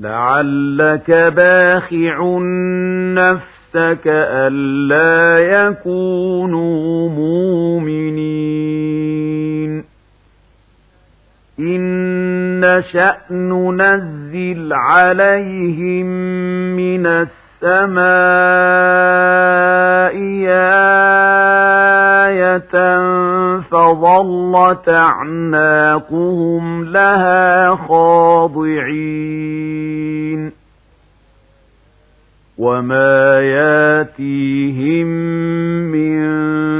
لعلك باخع نفسك ألا يكونوا مؤمنين. إن شأن ننزل عليهم من السماء آية فظلت أعناقهم لها خاضعين. وما ياتيهم من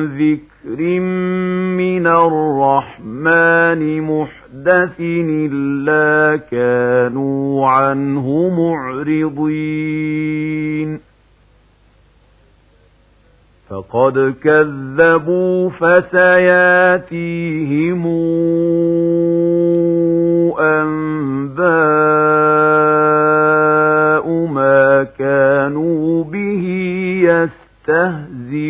ذكر من الرحمن محدث إلا كانوا عنه معرضين فقد كذبوا فسياتيهم أنباء يستهزئون.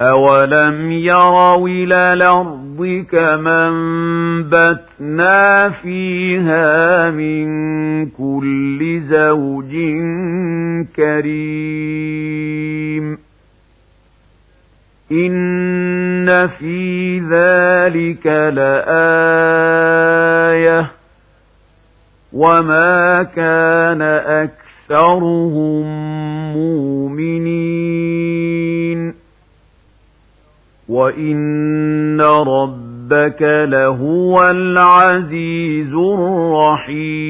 أولم يروا إلى الأرض كما انبتنا فيها من كل زوج كريم. إن في ذلك لآية. وما كان أكثرهم مؤمنين. وإن ربك لهو العزيز الرحيم.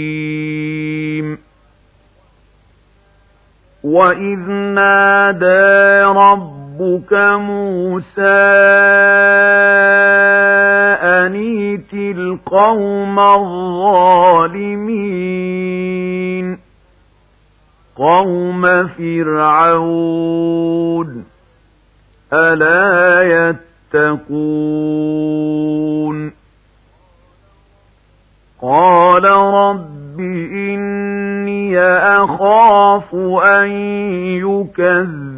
وإذ نادى ربك موسى أنيت القوم الظالمين. قوم فرعون ألا يتقون قال رب إني أخاف أن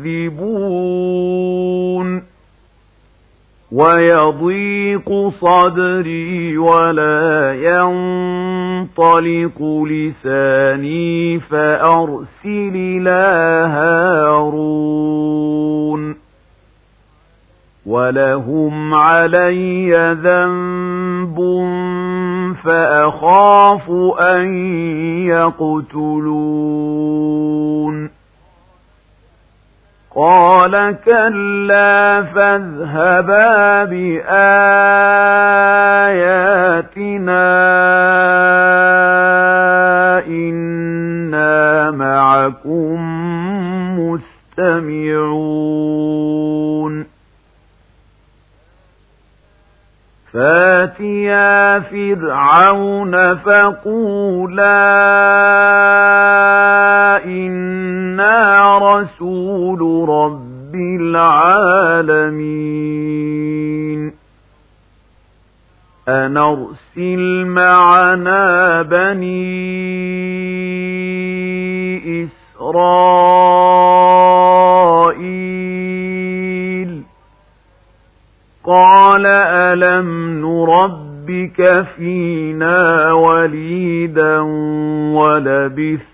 يكذبون ويضيق صدري ولا ينطلق لساني فأرسل إلى هارون ولهم علي ذنب فأخاف أن يقتلون قال كلا فاذهبا بآياتنا إنا معكم مستمعون فاتيا فرعون فقولا إنا رسول رب العالمين أن أرسل معنا بني إسرائيل قال ألم نربك فينا وليدا ولبثت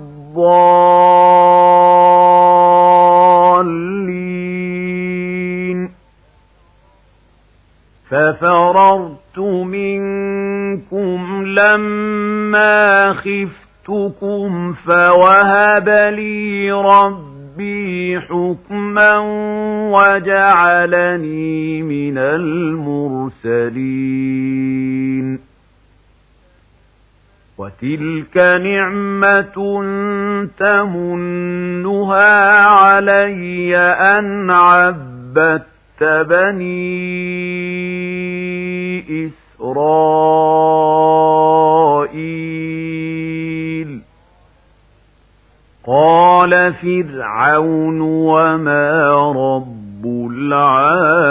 ففررت منكم لما خفت جئتكم فوهب لي ربي حكما وجعلني من المرسلين. وتلك نعمة تمنها علي أن عبدت بني إسرائيل. قال فرعون وما رب العالمين.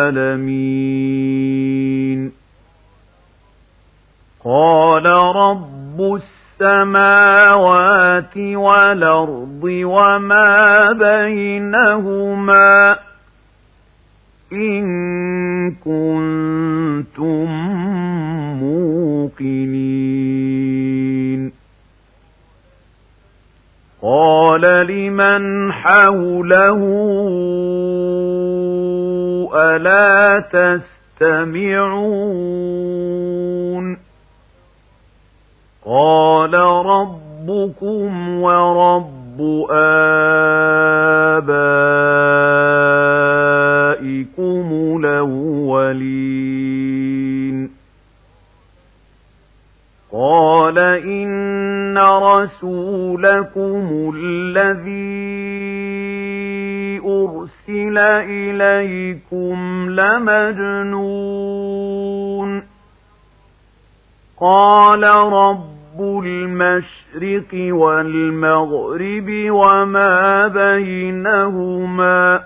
قال رب السماوات والأرض وما بينهما إن كنتم موقنين قال لمن حوله ألا تستمعون قال ربكم ورب آبائكم الأولين. قال إن رسولكم الذي أرسل إليكم لمجنون. قال رب المشرق والمغرب وما بينهما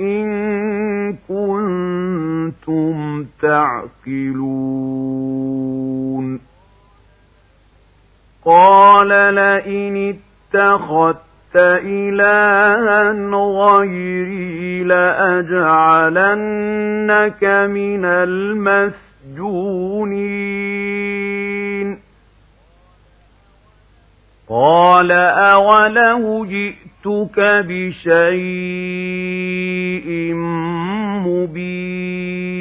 إن كنتم تعقلون. قال لئن اتخذت إلها غيري لأجعلنك من المسجدين قال أوله جئتك بشيء مبين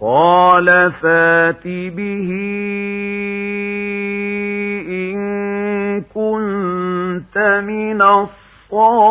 قال فات به إن كنت من الصادقين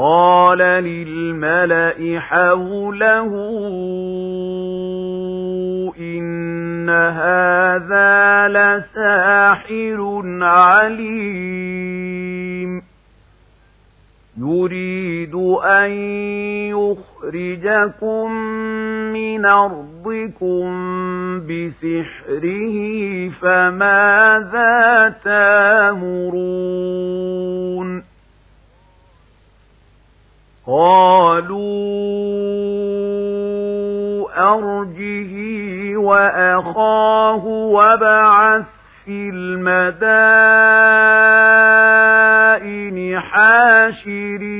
قال للملأ حوله إن هذا لساحر عليم. يريد أن يخرجكم من أرضكم بسحره فماذا تامرون؟ قالوا أرجه وأخاه وبعث في المدائن حاشرين.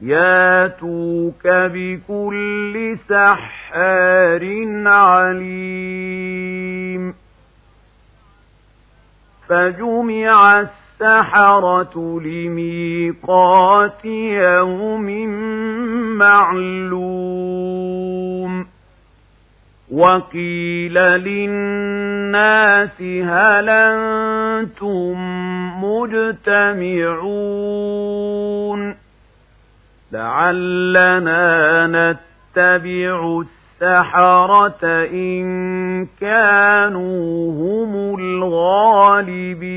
ياتوك بكل سحار عليم. فجمع السحر السحرة لميقات يوم معلوم وقيل للناس هل أنتم مجتمعون لعلنا نتبع السحرة إن كانوا هم الغالبين.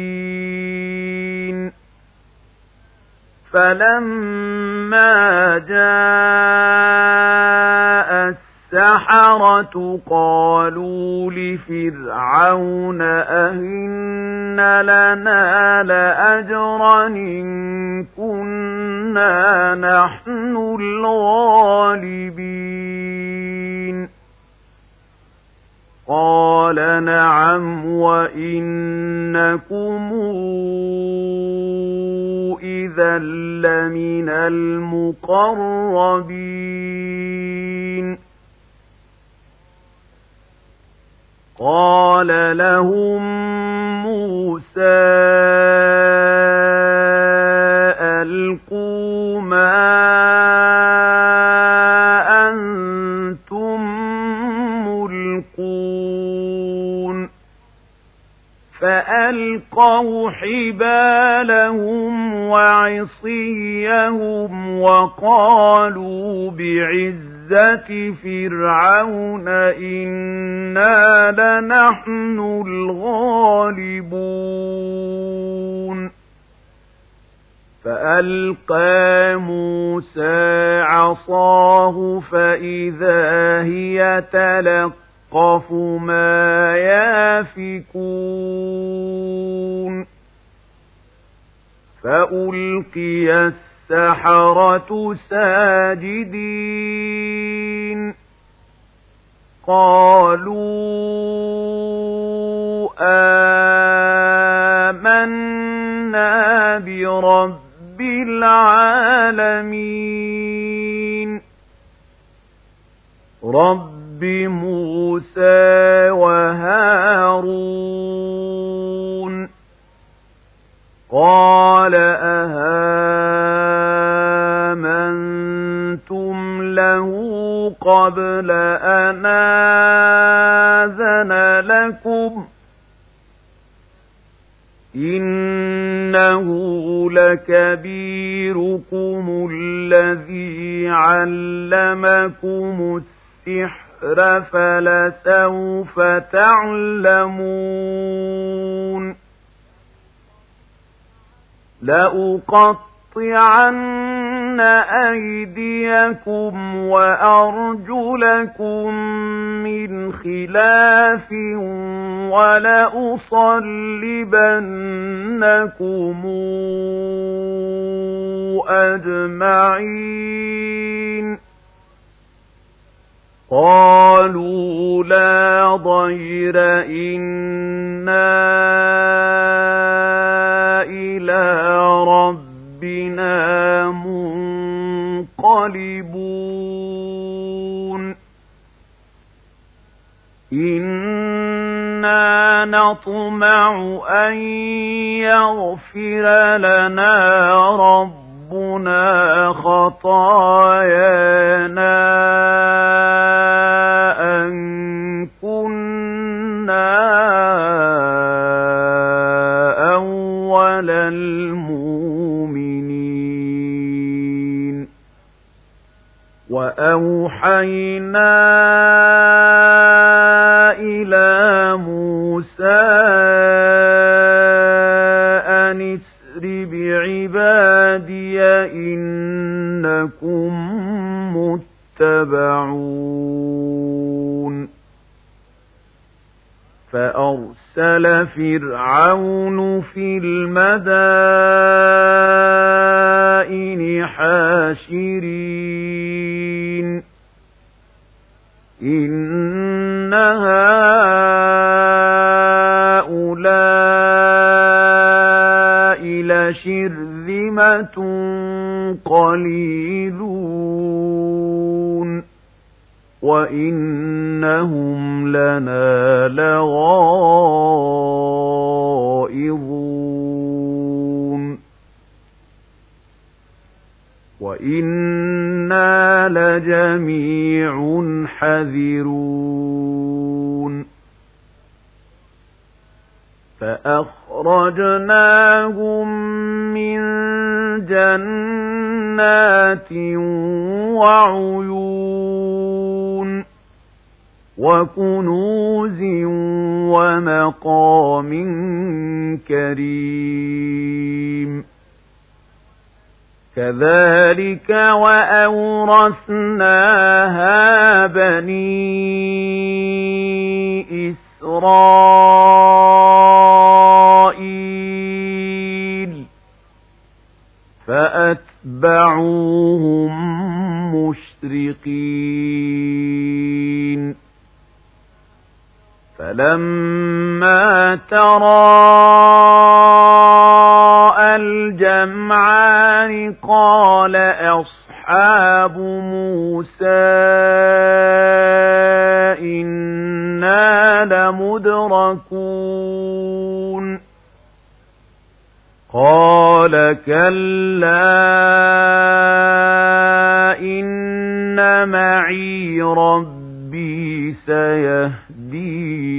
فلما جاء السحرة قالوا لفرعون أهن لنا لأجرا إن كنا نحن الغالبين. قال نعم وإنكم إذا لمن المقربين. قال لهم موسى ألقوا ما أنتم ملقون فألقوا حبالهم وعصيهم وقالوا بعز عِزَّةِ فِرْعَوْنَ إِنَّا لَنَحْنُ الْغَالِبُونَ فَأَلْقَى مُوسَى عَصَاهُ فَإِذَا هِيَ تَلْقَفُ مَا يَأْفِكُونَ فَأُلْقِيَ السحرة ساجدين. قالوا آمنا برب العالمين. رب موسى وهارون. قال أهان آمنتم له قبل أن آذن لكم إنه لكبيركم الذي علمكم السحر فلسوف تعلمون لأقطعن أيديكم وأرجلكم من خلاف ولأصلبنكم أجمعين. قالوا لا ضير إنا إلى ربنا منقلبون إنا نطمع أن يغفر لنا ربنا خطايانا أن كنا أول وأوحينا إلى موسى أن اسر بعبادي إنكم متبعون فأرسل فرعون في المدائن حاشرين إن هؤلاء لشرذمة قليلون وإنهم لنا لغائظون وإنا لجميع حذرون فأخرجناهم من جنات وعيون وكنوز ومقام كريم كذلك وأورثناها بني إسرائيل فأتبعوهم مشرقين فلما ترى الجمعان قال أصحاب موسى إنا لمدركون. قال كلا إن معي ربي سيهدين.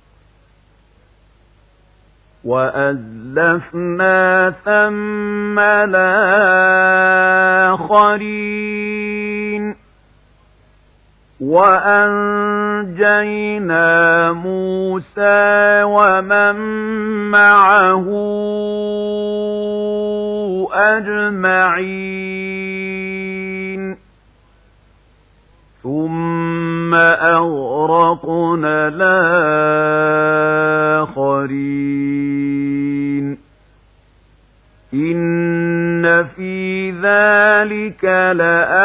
وأزلفنا ثم الآخرين وأنجينا موسى ومن معه أجمعين ثم أغرقنا ذلك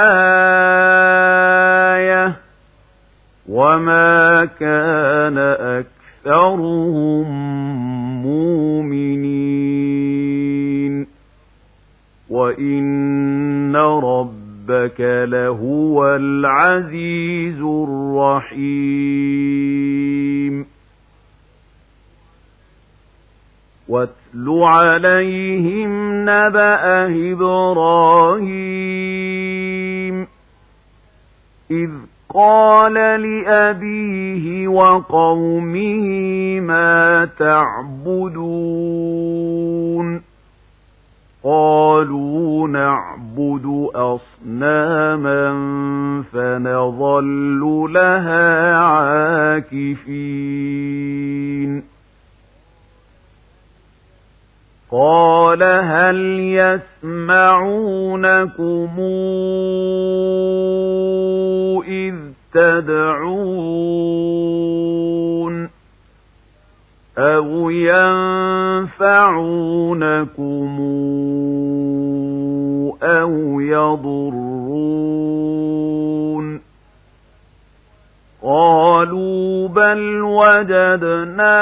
بل وجدنا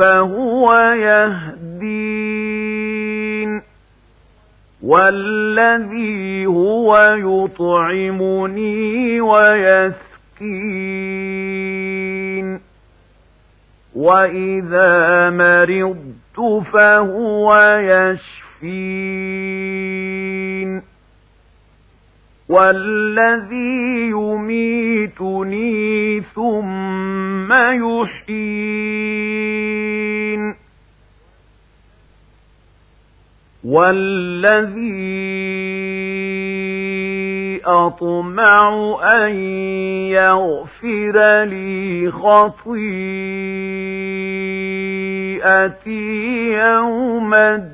فهو يهدين. والذي هو يطعمني ويسكين وإذا مرضت فهو يشفين. والذي يميتني ثم يحيين. والذي أطمع أن يغفر لي خطيئتي يوم الدين.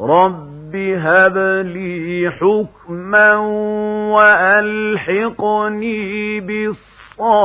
رب هب لي حكما وألحقني بالصالحين.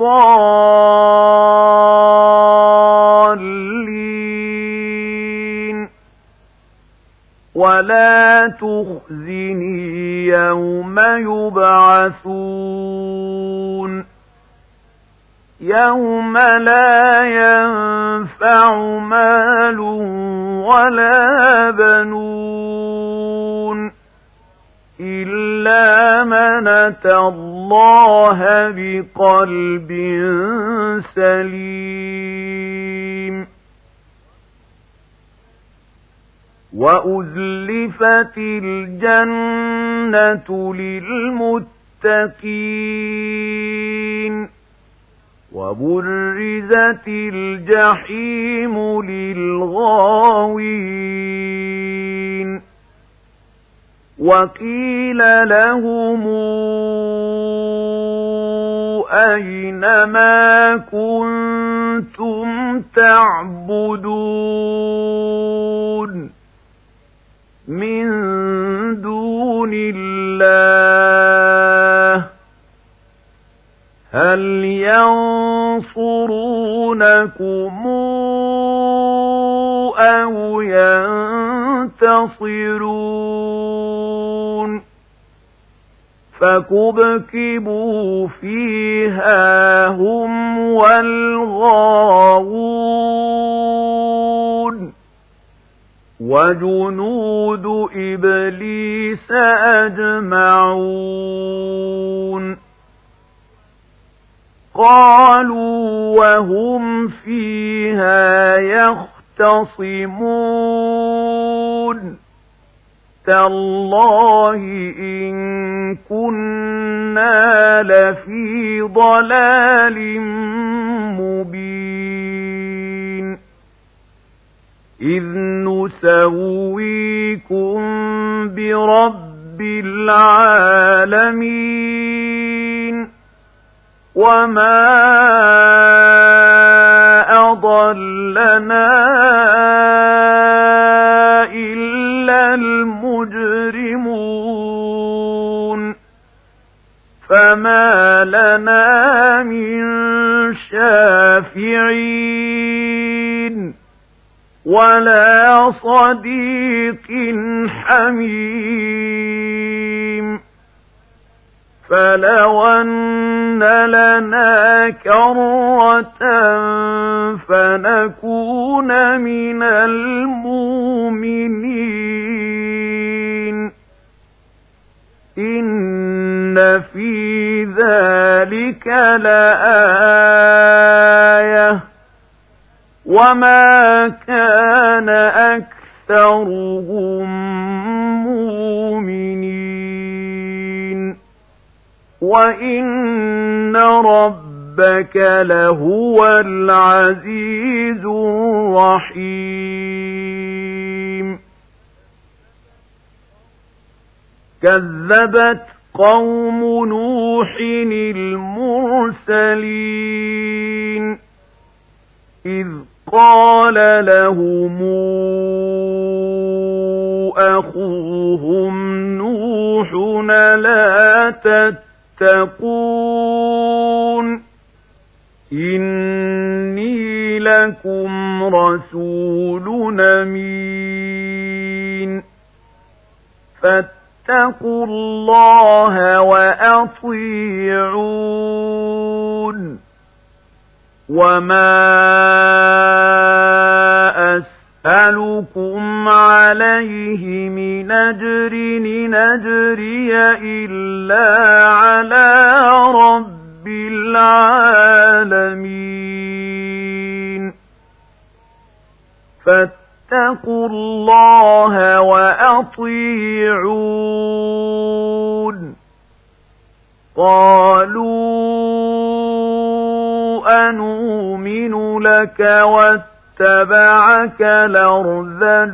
الضالين. ولا تخزني يوم يبعثون. يوم لا ينفع مال ولا بنون. إلا من أتى الله بقلب سليم. وأزلفت الجنة للمتقين. وبرزت الجحيم للغاوين. وقيل لهم أين ما كنتم تعبدون من دون الله هل ينصرونكم أو ينتصرون فكبكبوا فيها هم والغاوون وجنود إبليس أجمعون قالوا وهم فيها يختصمون تالله إن كنا لفي ضلال مبين. إذ نسويكم برب العالمين. وما أضلنا إلا المجرمون فما لنا من شافعين ولا صديق حميم. فلو أن لنا كرة فنكون من المؤمنين. إن في ذلك لآية وما كان أكثرهم مؤمنين وإن ربك لهو العزيز الرحيم كذبت قوم نوح المرسلين إذ قال لهم أخوهم نوح لا تتقون إني لكم رسول أمين فاتقوا الله وأطيعون. وما أسألكم عليه من أجر نجري إلا على رب العالمين. فاتقوا الله وأطيعون. قالوا أنؤمن لك واتبعك الأرذلون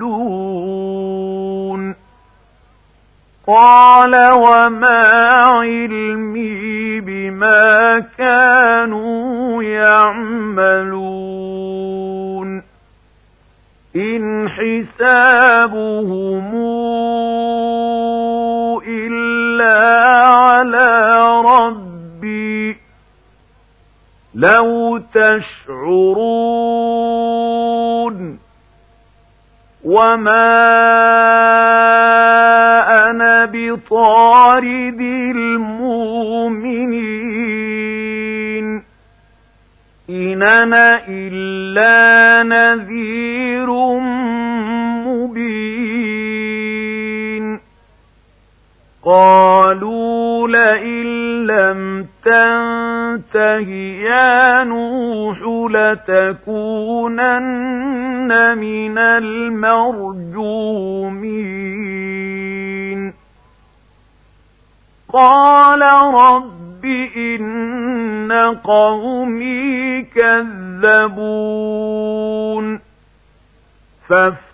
قال وما علمي بما كانوا يعملون. إن حسابهم إلا على ربي لو تشعرون وما أنا بطارد المؤمنين إن أنا إلا نذير قالوا لئن لم تنته يا نوح لتكونن من المرجومين. قال رب إن قومي كذبون. فافتح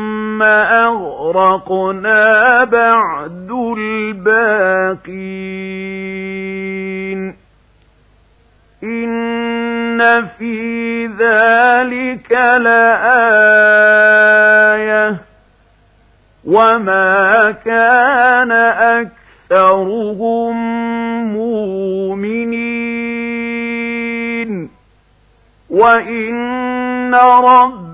أغرقنا بعد الباقين. إن في ذلك لآية. وما كان أكثرهم مؤمنين. وإن ربك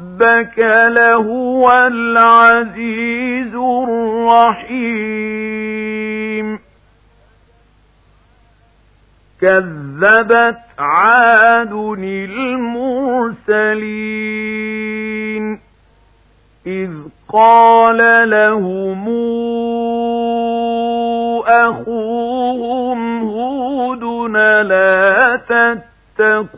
لهو العزيز الرحيم. كذبت عاد المرسلين. إذ قال لهم أخوهم هود لا تتقون.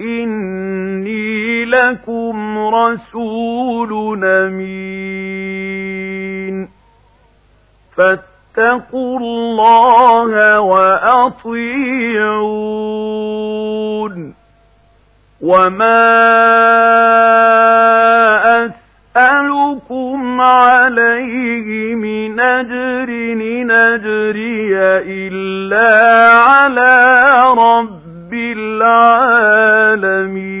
إني لكم رسول أمين فاتقوا الله وأطيعون وما أسألكم عليه من أجر نجري إلا على رب العالمين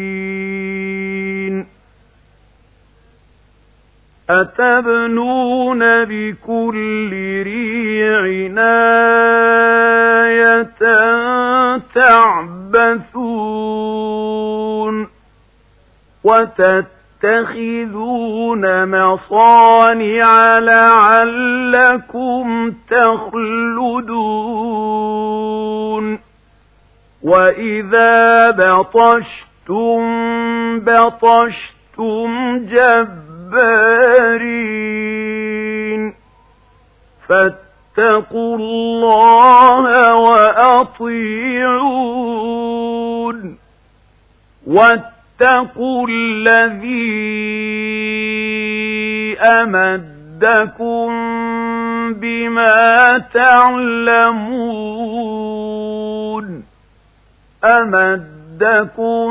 أتبنون بكل ريع آية تعبثون وتتخذون مصانع لعلكم تخلدون. وإذا بطشتم بطشتم جبارين فاتقوا الله وأطيعون واتقوا الذي أمدكم بما تعلمون أمدكم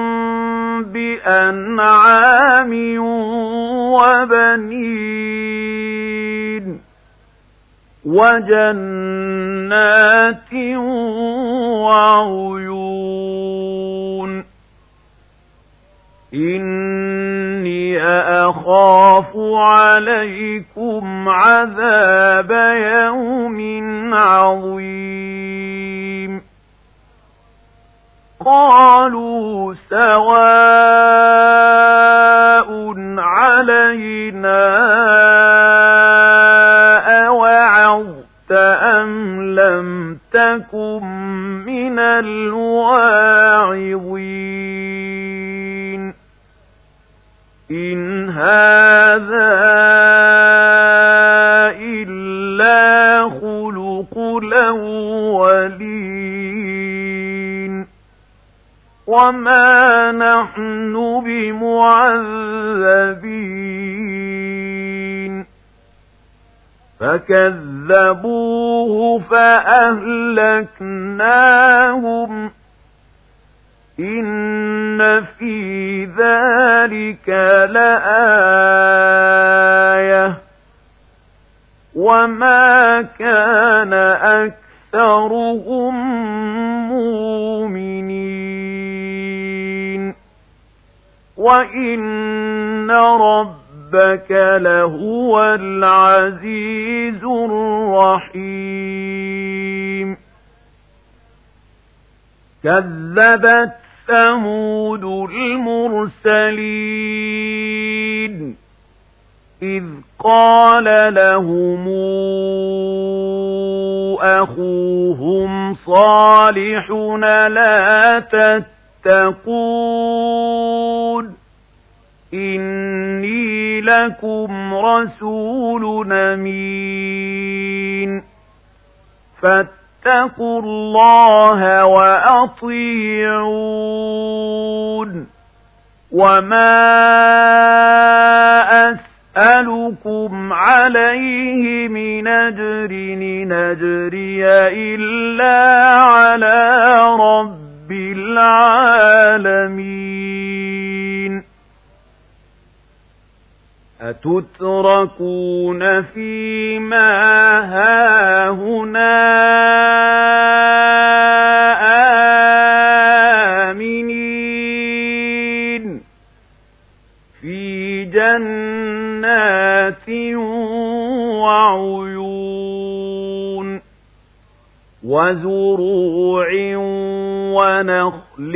بأنعام وبنين وجنات وعيون. إني أخاف عليكم عذاب يوم عظيم. قالوا سواء علينا أوعظت أم لم تكن وما نحن بمعذبين فكذبوه فأهلكناهم إن في ذلك لآية وما كان أكثرهم وإن ربك لهو العزيز الرحيم كذبت ثمود المرسلين إذ قال لهم أخوهم صالح لا تتقون إني لكم رسول أمين فاتقوا الله وأطيعون وما أسألكم عليه من أجر نجري إلا على رب العالمين أتتركون فيما هاهنا آمنين في جنات وعيون وزروع ونخل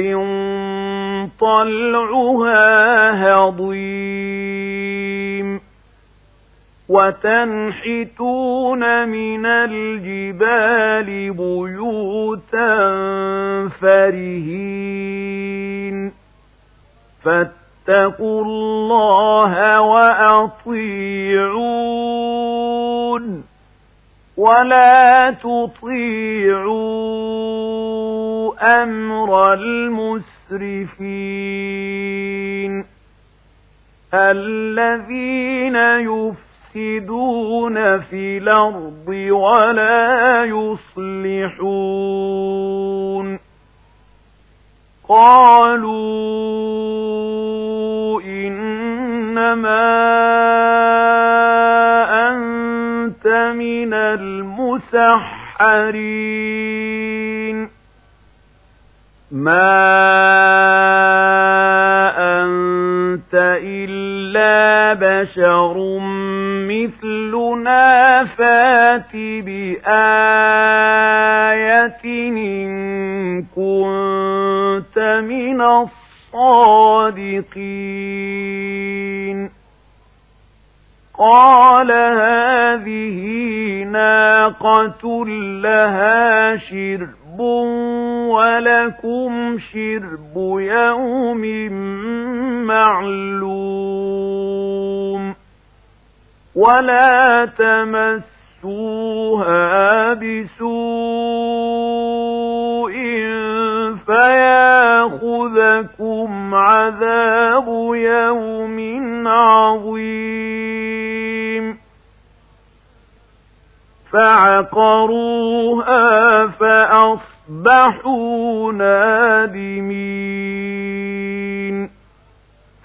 طلعها هضيم وتنحتون من الجبال بيوتا فرهين. فاتقوا الله وأطيعون. ولا تطيعوا أمر المسرفين. الذين يفسدون في الأرض ولا يصلحون. قالوا إنما أنت من المسحرين. ما أنت إلا بشر مثلنا فات بآية إن كنت من الصادقين. قال هذه ناقة لها شرب ولكم شرب يوم معلوم ولا تمسوها بسوء فياخذكم عذاب يوم عظيم فعقروها فأصبحوا نادمين.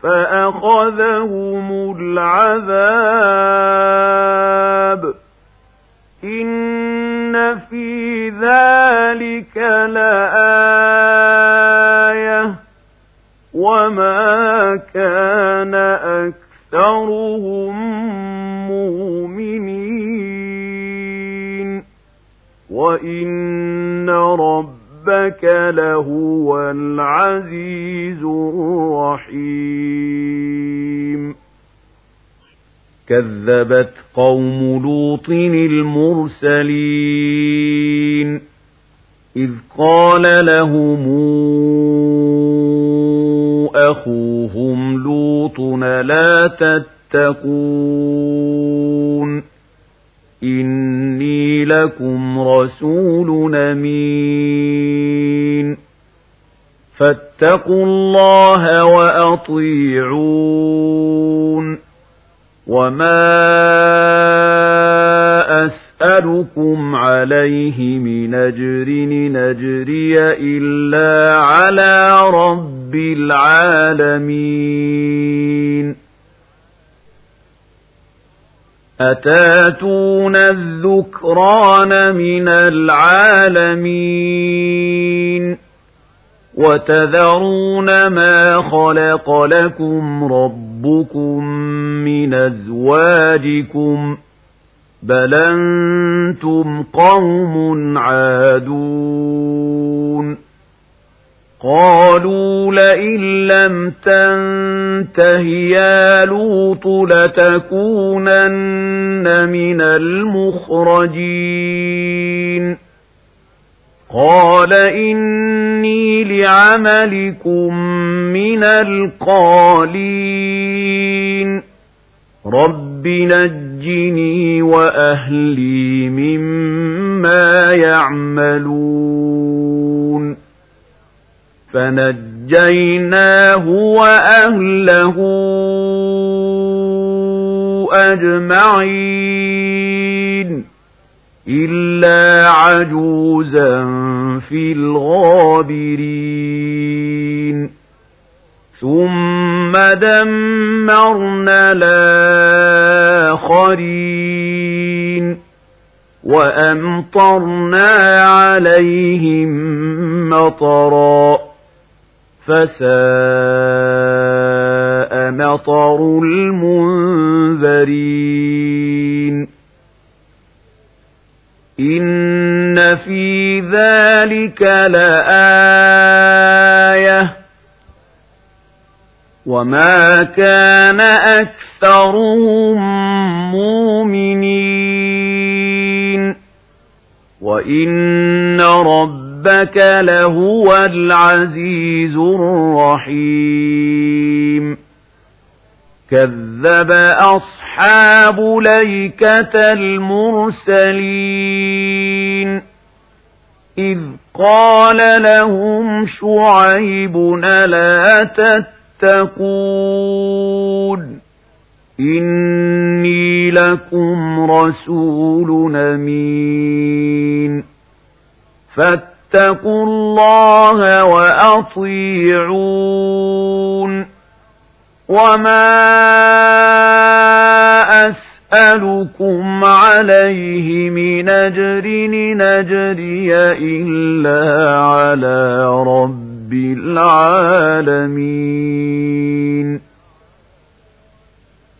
فأخذهم العذاب. إن في ذلك لآية. وما كان أكثرهم وإن ربك لهو العزيز الرحيم كذبت قوم لوط المرسلين إذ قال لهم أخوهم لوط لا تتقون إني لكم رسول أمين فاتقوا الله وأطيعون وما أسألكم عليه من أجر نجري إلا على رب العالمين أتاتون الذكران من العالمين وتذرون ما خلق لكم ربكم من أزواجكم بل أنتم قوم عادون قالوا لئن لم تنته يا لوط لتكونن من المخرجين. قال إني لعملكم من القالين. رب نجني وأهلي مما يعملون. فنجيناه وأهله أجمعين إلا عجوزا في الغابرين. ثم دمرنا الآخرين وأمطرنا عليهم مطرا. فساء مطر المنذرين. إن في ذلك لآية. وما كان أكثرهم مؤمنين. وإن ربك لهو العزيز الرحيم. كذب أصحاب ليكة المرسلين. إذ قال لهم شعيب لا تتقون؟ إني لكم رسول أمين. الله وأطيعون. وما أسألكم عليه من أجر نجري إلا على رب العالمين.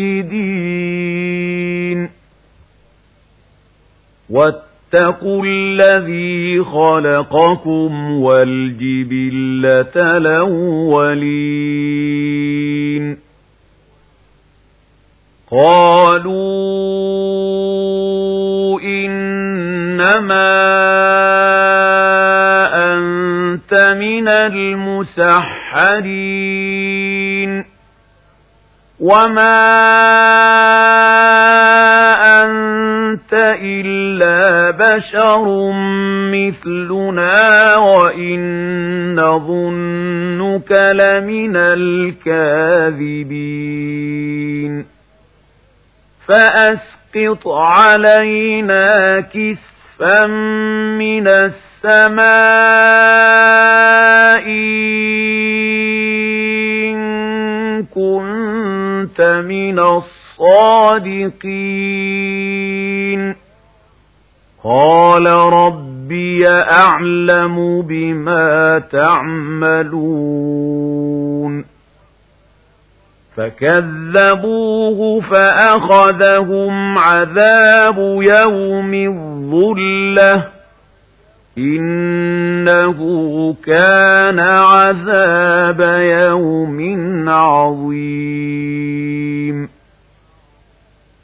مفسدين واتقوا الذي خلقكم والجبلة الأولين. قالوا إنما أنت من المسحرين. وما أنت إلا بشر مثلنا وإن نظنك لمن الكاذبين فأسقط علينا كسفا من السماء إن كنت من الصادقين. قال رب ربي أعلم بما تعملون. فكذبوه فأخذهم عذاب يوم الظلة. إنه كان عذاب يوم عظيم.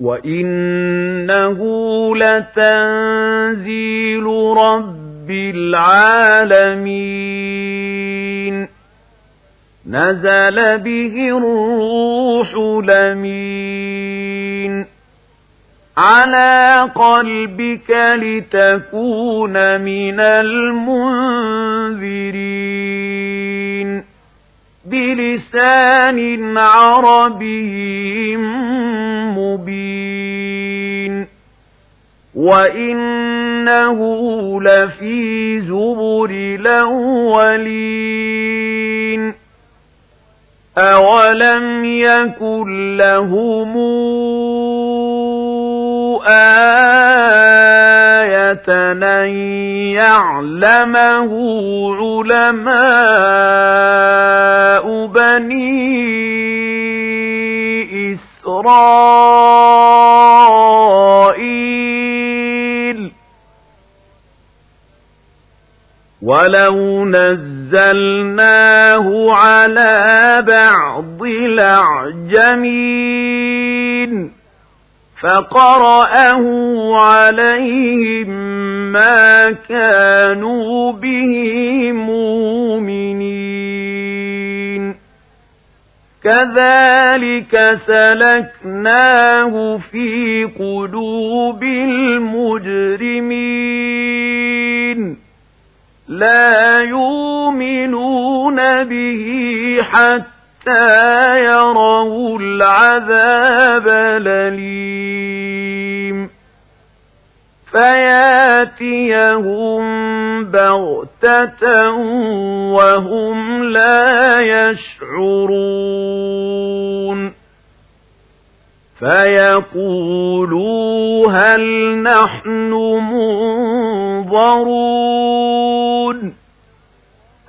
وإنه لتنزيل رب العالمين نزل به الروح لمين على قلبك لتكون من المنذرين بلسان عربي مبين وإنه لفي زبر الأولين أولم يكن لهم آية أن يعلمه علماء بني إسرائيل ولو نزلناه على بعض الأعجمين فقرأه عليهم ما كانوا به مؤمنين. كذلك سلكناه في قلوب المجرمين. لا يؤمنون به حتى يروا العذاب الأليم. فياتيهم بغتة وهم لا يشعرون. فيقولوا هل نحن منظرون.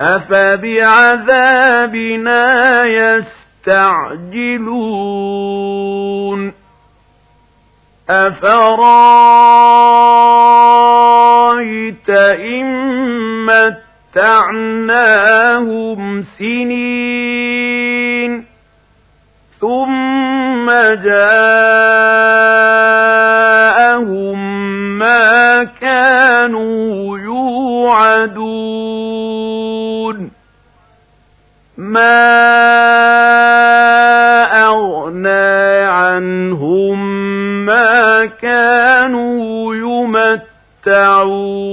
أفبعذابنا يستعجلون؟ أفرأيت إن متعناهم سنين ثم جاءهم ما كانوا يوعدون؟ ما أغنى عنهم ما كانوا يمتعون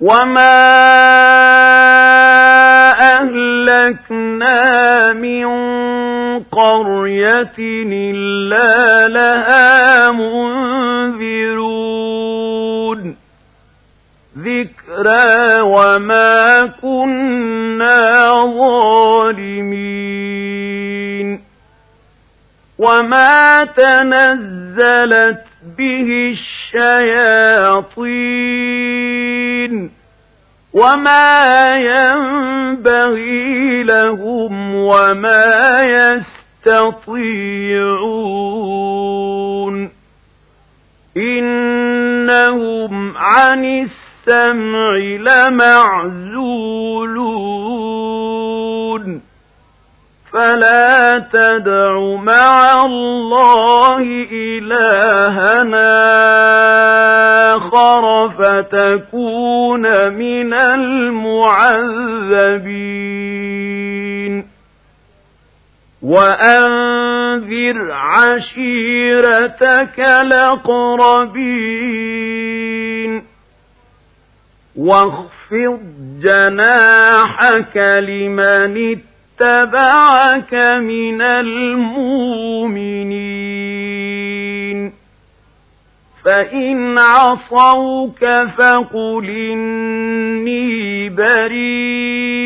وما أهلكنا من قرية إلا لها منذرون. ذكرى وما كنا ظالمين. وما تنزلت به الشياطين. وما ينبغي لهم وما يستطيعون. إنهم عن السمع لمعزولون. فلا تدع مع الله إلهنا آخر فتكون من المعذبين. وأنذر عشيرتك لقربين واخفض جناحك لمن اتبعك من المؤمنين. فإن عصوك فقل إني بريء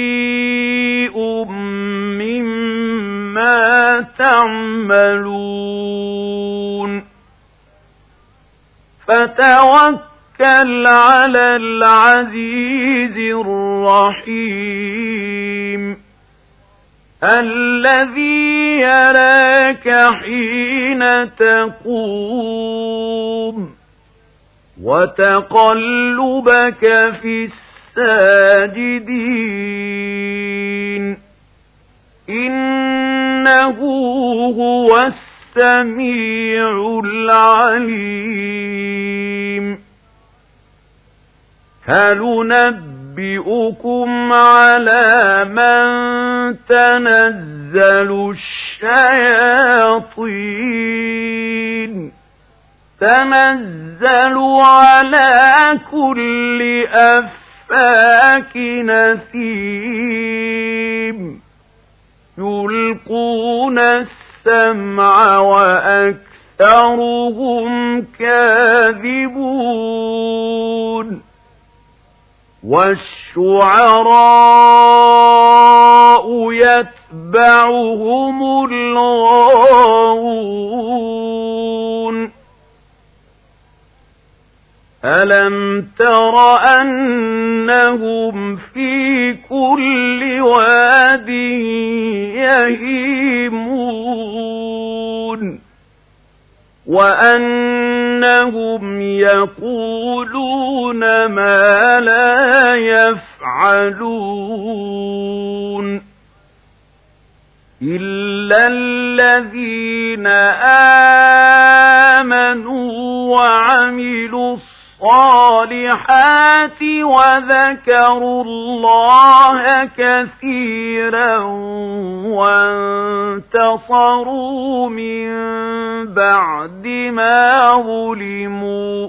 مما تعملون. فتوكل على العزيز الرحيم. الذي يراك حين تقوم. وتقلبك في الساجدين. إنه هو السميع العليم. هل نبي أُنَبِّئُكُمْ عَلَى مَنْ تَنَزَّلُ الشَّيَاطِينُ؟ تَنَزَّلُ عَلَى كُلِّ أَفَّاكٍ نَثِيمٍ يُلْقُونَ السَّمْعَ وَأَكْثَرُهُمْ كَاذِبُونَ. والشعراء يتبعهم الغاوون. ألم تر أنهم في كل واد يهيمون؟ وأنهم يقولون ما لا يفعلون إلا الذين آمنوا وعملوا الصالحات وذكروا الله كثيرا وانتصروا من بعد ما ظلموا